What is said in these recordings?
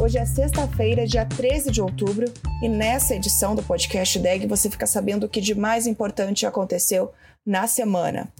Hoje é sexta-feira, dia 13 de outubro, e nessa edição do podcast DEG você fica sabendo o que de mais importante aconteceu na semana.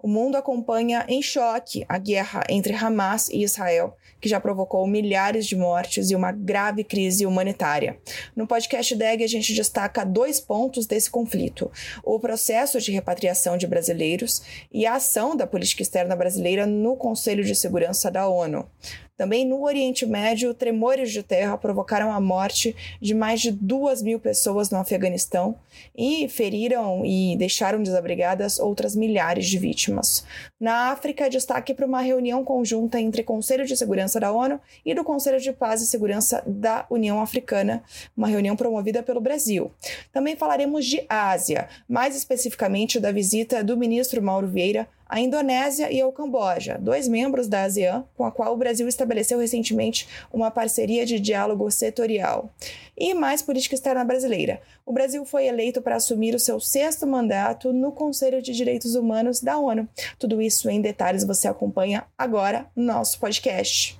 O mundo acompanha em choque a guerra entre Hamas e Israel, que já provocou milhares de mortes e uma grave crise humanitária. No podcast DEG, a gente destaca dois pontos desse conflito: o processo de repatriação de brasileiros e a ação da política externa brasileira no Conselho de Segurança da ONU. Também no Oriente Médio, tremores de terra provocaram a morte de mais de duas mil pessoas no Afeganistão e feriram e deixaram desabrigadas outras milhares de vítimas. Na África, destaque para uma reunião conjunta entre o Conselho de Segurança da ONU e do Conselho de Paz e Segurança da União Africana, uma reunião promovida pelo Brasil. Também falaremos de Ásia, mais especificamente da visita do ministro Mauro Vieira à Indonésia e ao Camboja, dois membros da ASEAN, com a qual o Brasil estabeleceu recentemente uma parceria de diálogo setorial. E mais política externa brasileira. O Brasil foi eleito para assumir o seu sexto mandato no Conselho de Direitos Humanos da ONU. Tudo isso em detalhes você acompanha agora no nosso podcast.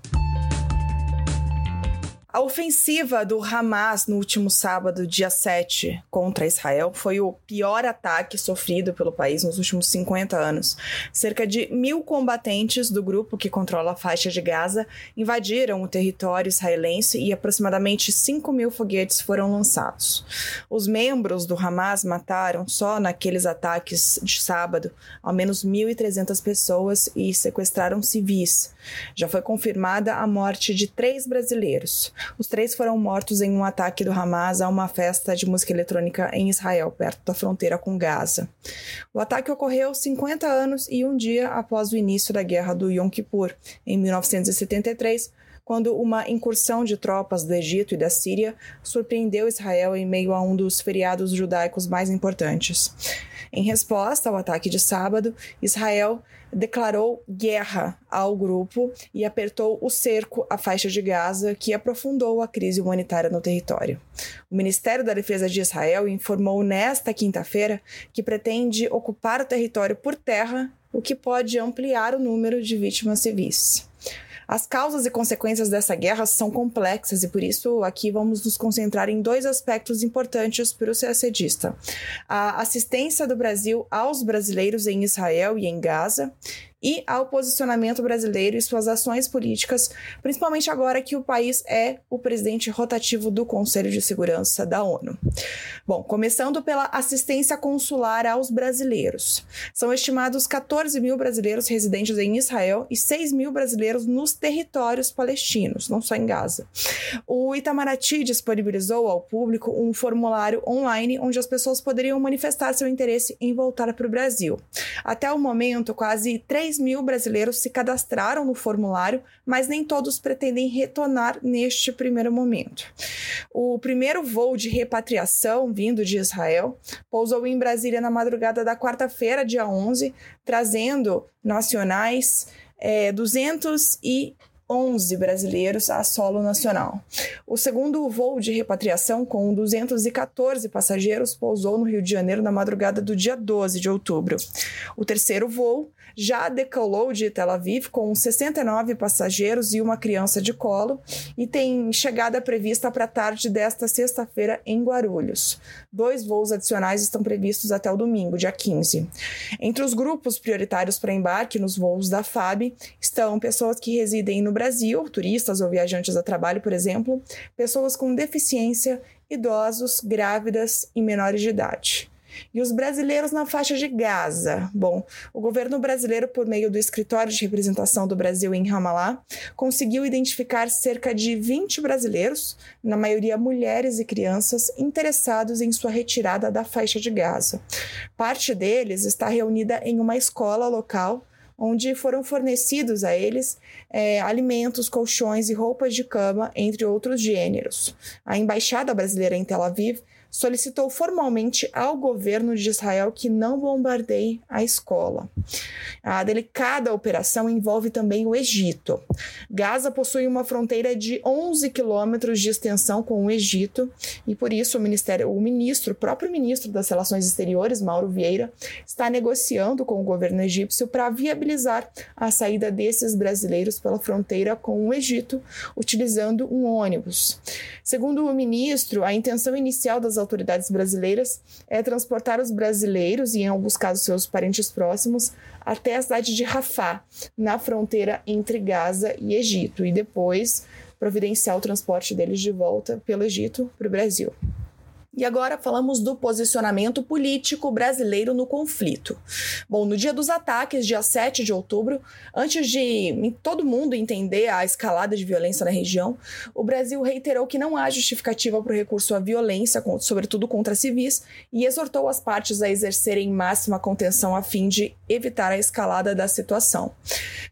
A ofensiva do Hamas no último sábado, dia 7, contra Israel foi o pior ataque sofrido pelo país nos últimos 50 anos. Cerca de mil combatentes do grupo que controla a faixa de Gaza invadiram o território israelense e aproximadamente 5 mil foguetes foram lançados. Os membros do Hamas mataram, só naqueles ataques de sábado, ao menos 1.300 pessoas e sequestraram civis. Já foi confirmada a morte de três brasileiros. Os três foram mortos em um ataque do Hamas a uma festa de música eletrônica em Israel, perto da fronteira com Gaza. O ataque ocorreu 50 anos e um dia após o início da Guerra do Yom Kippur, em 1973, quando uma incursão de tropas do Egito e da Síria surpreendeu Israel em meio a um dos feriados judaicos mais importantes. Em resposta ao ataque de sábado, Israel declarou guerra ao grupo e apertou o cerco à faixa de Gaza, que aprofundou a crise humanitária no território. O Ministério da Defesa de Israel informou nesta quinta-feira que pretende ocupar o território por terra, o que pode ampliar o número de vítimas civis. As causas e consequências dessa guerra são complexas e por isso aqui vamos nos concentrar em dois aspectos importantes para o CACDista: a assistência do Brasil aos brasileiros em Israel e em Gaza e ao posicionamento brasileiro e suas ações políticas, principalmente agora que o país é o presidente rotativo do Conselho de Segurança da ONU. Bom, começando pela assistência consular aos brasileiros. São estimados 14 mil brasileiros residentes em Israel e 6 mil brasileiros nos territórios palestinos, não só em Gaza. O Itamaraty disponibilizou ao público um formulário online onde as pessoas poderiam manifestar seu interesse em voltar para o Brasil. Até o momento, quase 3 3 mil brasileiros se cadastraram no formulário, mas nem todos pretendem retornar neste primeiro momento. O primeiro voo de repatriação vindo de Israel pousou em Brasília na madrugada da quarta-feira, dia 11, trazendo nacionais é, 200 e 11 brasileiros a solo nacional. O segundo voo de repatriação, com 214 passageiros, pousou no Rio de Janeiro na madrugada do dia 12 de outubro. O terceiro voo já decolou de Tel Aviv com 69 passageiros e uma criança de colo e tem chegada prevista para a tarde desta sexta-feira em Guarulhos. Dois voos adicionais estão previstos até o domingo, dia 15. Entre os grupos prioritários para embarque nos voos da FAB estão pessoas que residem no Brasil, turistas ou viajantes a trabalho, por exemplo, pessoas com deficiência, idosos, grávidas e menores de idade. E os brasileiros na faixa de Gaza? Bom, o governo brasileiro, por meio do Escritório de Representação do Brasil em Ramallah, conseguiu identificar cerca de 20 brasileiros, na maioria mulheres e crianças, interessados em sua retirada da faixa de Gaza. Parte deles está reunida em uma escola local onde foram fornecidos a eles é, alimentos, colchões e roupas de cama, entre outros gêneros. A embaixada brasileira em Tel Aviv solicitou formalmente ao governo de Israel que não bombardeie a escola. A delicada operação envolve também o Egito. Gaza possui uma fronteira de 11 quilômetros de extensão com o Egito e por isso o ministério, o ministro, o próprio ministro das Relações Exteriores, Mauro Vieira, está negociando com o governo egípcio para viabilizar a saída desses brasileiros pela fronteira com o Egito, utilizando um ônibus. Segundo o ministro, a intenção inicial das autoridades brasileiras é transportar os brasileiros e, em alguns casos, seus parentes próximos até a cidade de Rafah, na fronteira entre Gaza e Egito, e depois providenciar o transporte deles de volta pelo Egito para o Brasil. E agora falamos do posicionamento político brasileiro no conflito. Bom, no dia dos ataques, dia 7 de outubro, antes de todo mundo entender a escalada de violência na região, o Brasil reiterou que não há justificativa para o recurso à violência, sobretudo contra civis, e exortou as partes a exercerem máxima contenção a fim de evitar a escalada da situação.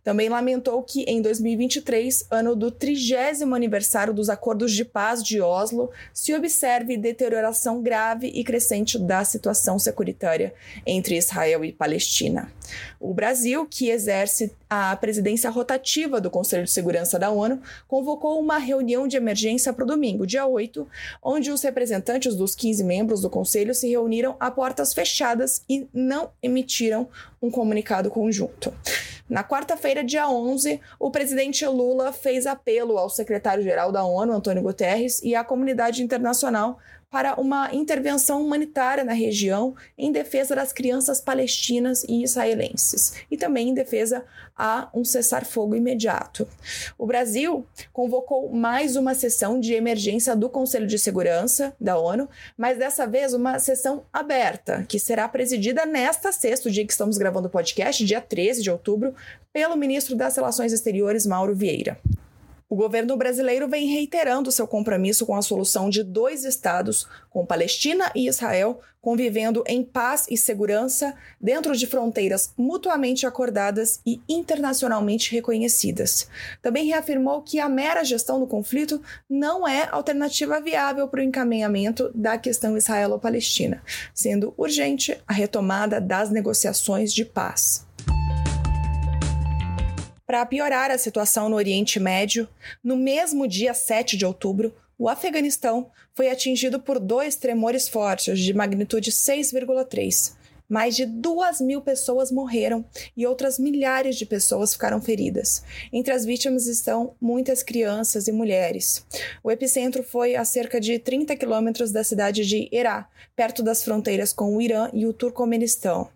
Também lamentou que em 2023, ano do trigésimo aniversário dos acordos de paz de Oslo, se observe deterioração grave e crescente da situação securitária entre Israel e Palestina. O Brasil, que exerce a presidência rotativa do Conselho de Segurança da ONU, convocou uma reunião de emergência para o domingo, dia 8, onde os representantes dos 15 membros do Conselho se reuniram a portas fechadas e não emitiram um comunicado conjunto. Na quarta-feira, dia 11, o presidente Lula fez apelo ao secretário-geral da ONU, Antônio Guterres, e à comunidade internacional para uma intervenção humanitária na região em defesa das crianças palestinas e israelenses e também em defesa a um cessar-fogo imediato. O Brasil convocou mais uma sessão de emergência do Conselho de Segurança da ONU, mas dessa vez uma sessão aberta, que será presidida nesta sexta, o dia que estamos gravando o podcast, dia 13 de outubro, pelo ministro das Relações Exteriores, Mauro Vieira. O governo brasileiro vem reiterando seu compromisso com a solução de dois estados, com Palestina e Israel, convivendo em paz e segurança dentro de fronteiras mutuamente acordadas e internacionalmente reconhecidas. Também reafirmou que a mera gestão do conflito não é alternativa viável para o encaminhamento da questão israelo-palestina, sendo urgente a retomada das negociações de paz. Para piorar a situação no Oriente Médio, no mesmo dia 7 de outubro, o Afeganistão foi atingido por dois tremores fortes de magnitude 6,3 mais de duas mil pessoas morreram e outras milhares de pessoas ficaram feridas. Entre as vítimas estão muitas crianças e mulheres. O epicentro foi a cerca de 30 quilômetros da cidade de Herá, perto das fronteiras com o Irã e o Turcomenistão.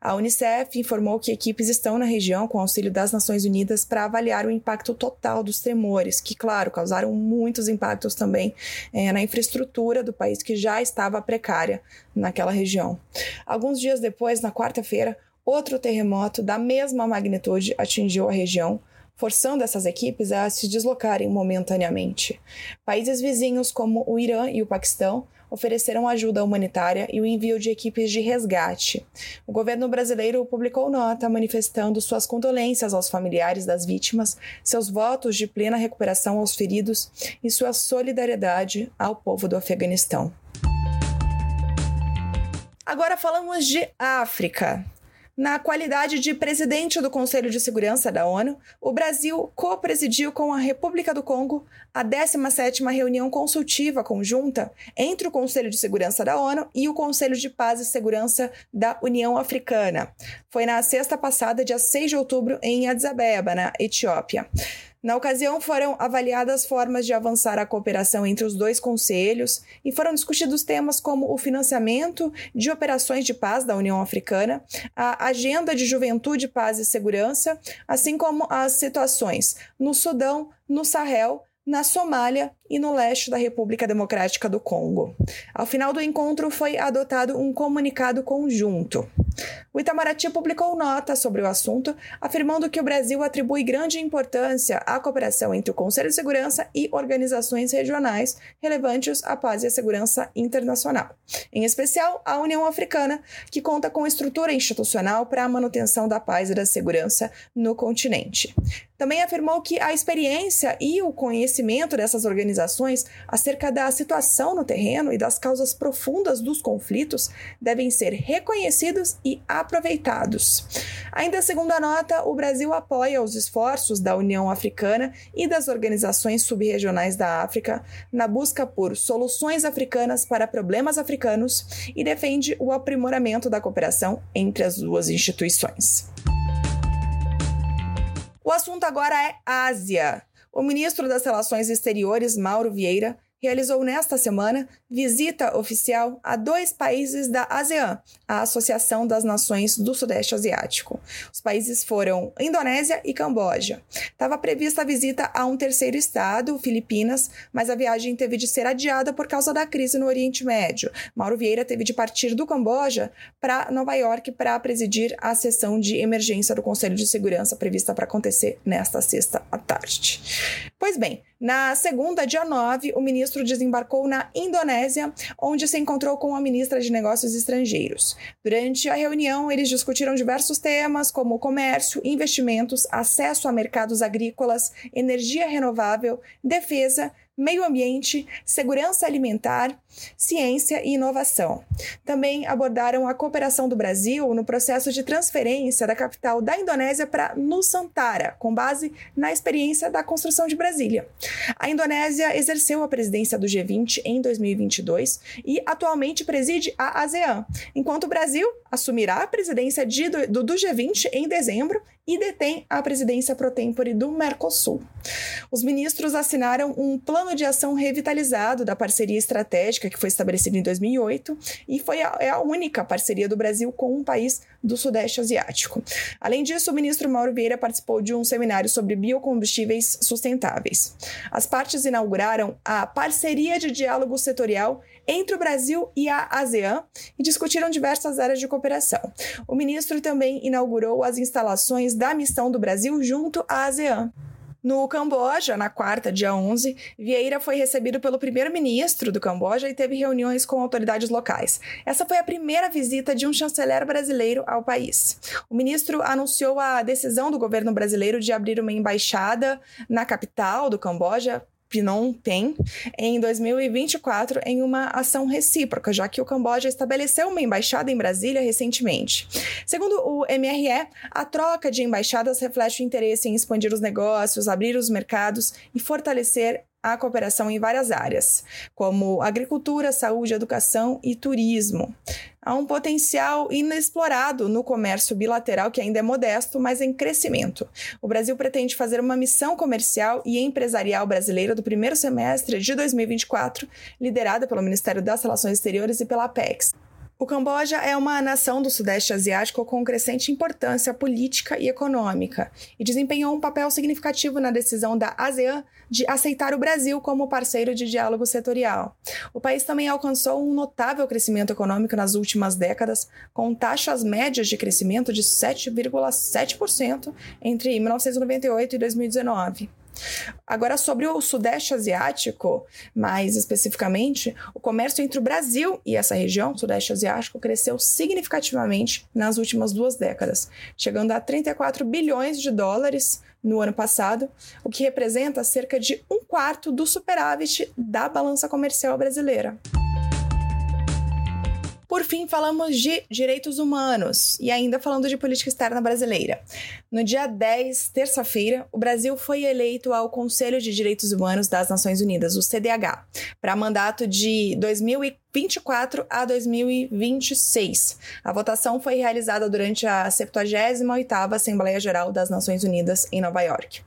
A Unicef informou que equipes estão na região com auxílio das Nações Unidas para avaliar o impacto total dos tremores, que, claro, causaram muitos impactos também é, na infraestrutura do país que já estava precária naquela região. Alguns dias depois, na quarta-feira, outro terremoto da mesma magnitude atingiu a região, forçando essas equipes a se deslocarem momentaneamente. Países vizinhos como o Irã e o Paquistão ofereceram ajuda humanitária e o envio de equipes de resgate. O governo brasileiro publicou nota manifestando suas condolências aos familiares das vítimas, seus votos de plena recuperação aos feridos e sua solidariedade ao povo do Afeganistão. Agora falamos de África. Na qualidade de presidente do Conselho de Segurança da ONU, o Brasil co-presidiu com a República do Congo a 17ª reunião consultiva conjunta entre o Conselho de Segurança da ONU e o Conselho de Paz e Segurança da União Africana. Foi na sexta passada, dia 6 de outubro, em Addis Abeba, na Etiópia. Na ocasião, foram avaliadas formas de avançar a cooperação entre os dois conselhos e foram discutidos temas como o financiamento de operações de paz da União Africana, a agenda de juventude, paz e segurança, assim como as situações no Sudão, no Sahel, na Somália e no leste da República Democrática do Congo. Ao final do encontro, foi adotado um comunicado conjunto. O Itamaraty publicou nota sobre o assunto, afirmando que o Brasil atribui grande importância à cooperação entre o Conselho de Segurança e organizações regionais relevantes à paz e à segurança internacional, em especial a União Africana, que conta com estrutura institucional para a manutenção da paz e da segurança no continente. Também afirmou que a experiência e o conhecimento dessas organizações acerca da situação no terreno e das causas profundas dos conflitos devem ser reconhecidos e aproveitados. Ainda segundo a nota, o Brasil apoia os esforços da União Africana e das organizações subregionais da África na busca por soluções africanas para problemas africanos e defende o aprimoramento da cooperação entre as duas instituições. O assunto agora é Ásia. O ministro das Relações Exteriores, Mauro Vieira, realizou nesta semana visita oficial a dois países da ASEAN, a Associação das Nações do Sudeste Asiático. Os países foram Indonésia e Camboja. Estava prevista a visita a um terceiro estado, Filipinas, mas a viagem teve de ser adiada por causa da crise no Oriente Médio. Mauro Vieira teve de partir do Camboja para Nova York para presidir a sessão de emergência do Conselho de Segurança prevista para acontecer nesta sexta à tarde. Pois bem, na segunda, dia 9, o ministro desembarcou na Indonésia, onde se encontrou com a ministra de Negócios Estrangeiros. Durante a reunião, eles discutiram diversos temas, como comércio, investimentos, acesso a mercados agrícolas, energia renovável, defesa, meio ambiente, segurança alimentar, ciência e inovação. Também abordaram a cooperação do Brasil no processo de transferência da capital da Indonésia para Nusantara, com base na experiência da construção de Brasília. A Indonésia exerceu a presidência do G20 em 2022 e atualmente preside a ASEAN, enquanto o Brasil assumirá a presidência de, do, do G20 em dezembro e detém a presidência pro tempore do Mercosul. Os ministros assinaram um plano de ação revitalizado da parceria estratégica que foi estabelecido em 2008 e foi a, é a única parceria do Brasil com um país do Sudeste Asiático. Além disso, o ministro Mauro Vieira participou de um seminário sobre biocombustíveis sustentáveis. As partes inauguraram a parceria de diálogo setorial entre o Brasil e a ASEAN e discutiram diversas áreas de cooperação. O ministro também inaugurou as instalações da missão do Brasil junto à ASEAN. No Camboja, na quarta, dia 11, Vieira foi recebido pelo primeiro-ministro do Camboja e teve reuniões com autoridades locais. Essa foi a primeira visita de um chanceler brasileiro ao país. O ministro anunciou a decisão do governo brasileiro de abrir uma embaixada na capital do Camboja Phnom Penh em 2024 em uma ação recíproca, já que o Camboja estabeleceu uma embaixada em Brasília recentemente. Segundo o MRE, a troca de embaixadas reflete o interesse em expandir os negócios, abrir os mercados e fortalecer a cooperação em várias áreas, como agricultura, saúde, educação e turismo. Há um potencial inexplorado no comércio bilateral que ainda é modesto, mas em crescimento. O Brasil pretende fazer uma missão comercial e empresarial brasileira do primeiro semestre de 2024, liderada pelo Ministério das Relações Exteriores e pela Apex. O Camboja é uma nação do Sudeste Asiático com crescente importância política e econômica e desempenhou um papel significativo na decisão da ASEAN de aceitar o Brasil como parceiro de diálogo setorial. O país também alcançou um notável crescimento econômico nas últimas décadas, com taxas médias de crescimento de 7,7% entre 1998 e 2019. Agora, sobre o Sudeste Asiático, mais especificamente, o comércio entre o Brasil e essa região, Sudeste Asiático, cresceu significativamente nas últimas duas décadas, chegando a 34 bilhões de dólares no ano passado, o que representa cerca de um quarto do superávit da balança comercial brasileira. Por fim, falamos de direitos humanos e ainda falando de política externa brasileira. No dia 10, terça-feira, o Brasil foi eleito ao Conselho de Direitos Humanos das Nações Unidas, o CDH, para mandato de 2014 2024 a 2026. A votação foi realizada durante a 78ª Assembleia Geral das Nações Unidas em Nova York.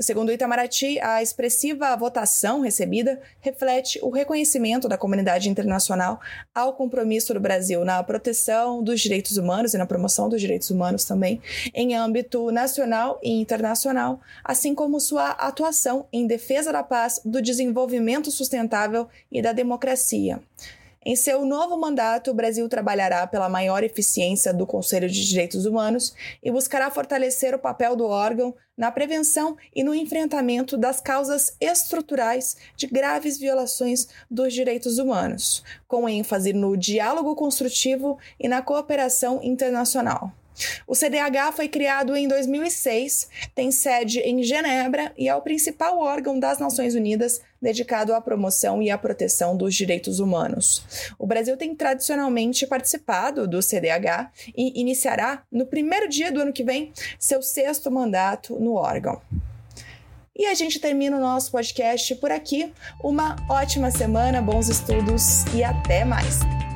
Segundo Itamaraty, a expressiva votação recebida reflete o reconhecimento da comunidade internacional ao compromisso do Brasil na proteção dos direitos humanos e na promoção dos direitos humanos também, em âmbito nacional e internacional, assim como sua atuação em defesa da paz, do desenvolvimento sustentável e da democracia. Em seu novo mandato, o Brasil trabalhará pela maior eficiência do Conselho de Direitos Humanos e buscará fortalecer o papel do órgão na prevenção e no enfrentamento das causas estruturais de graves violações dos direitos humanos, com ênfase no diálogo construtivo e na cooperação internacional. O CDH foi criado em 2006, tem sede em Genebra e é o principal órgão das Nações Unidas dedicado à promoção e à proteção dos direitos humanos. O Brasil tem tradicionalmente participado do CDH e iniciará, no primeiro dia do ano que vem, seu sexto mandato no órgão. E a gente termina o nosso podcast por aqui. Uma ótima semana, bons estudos e até mais!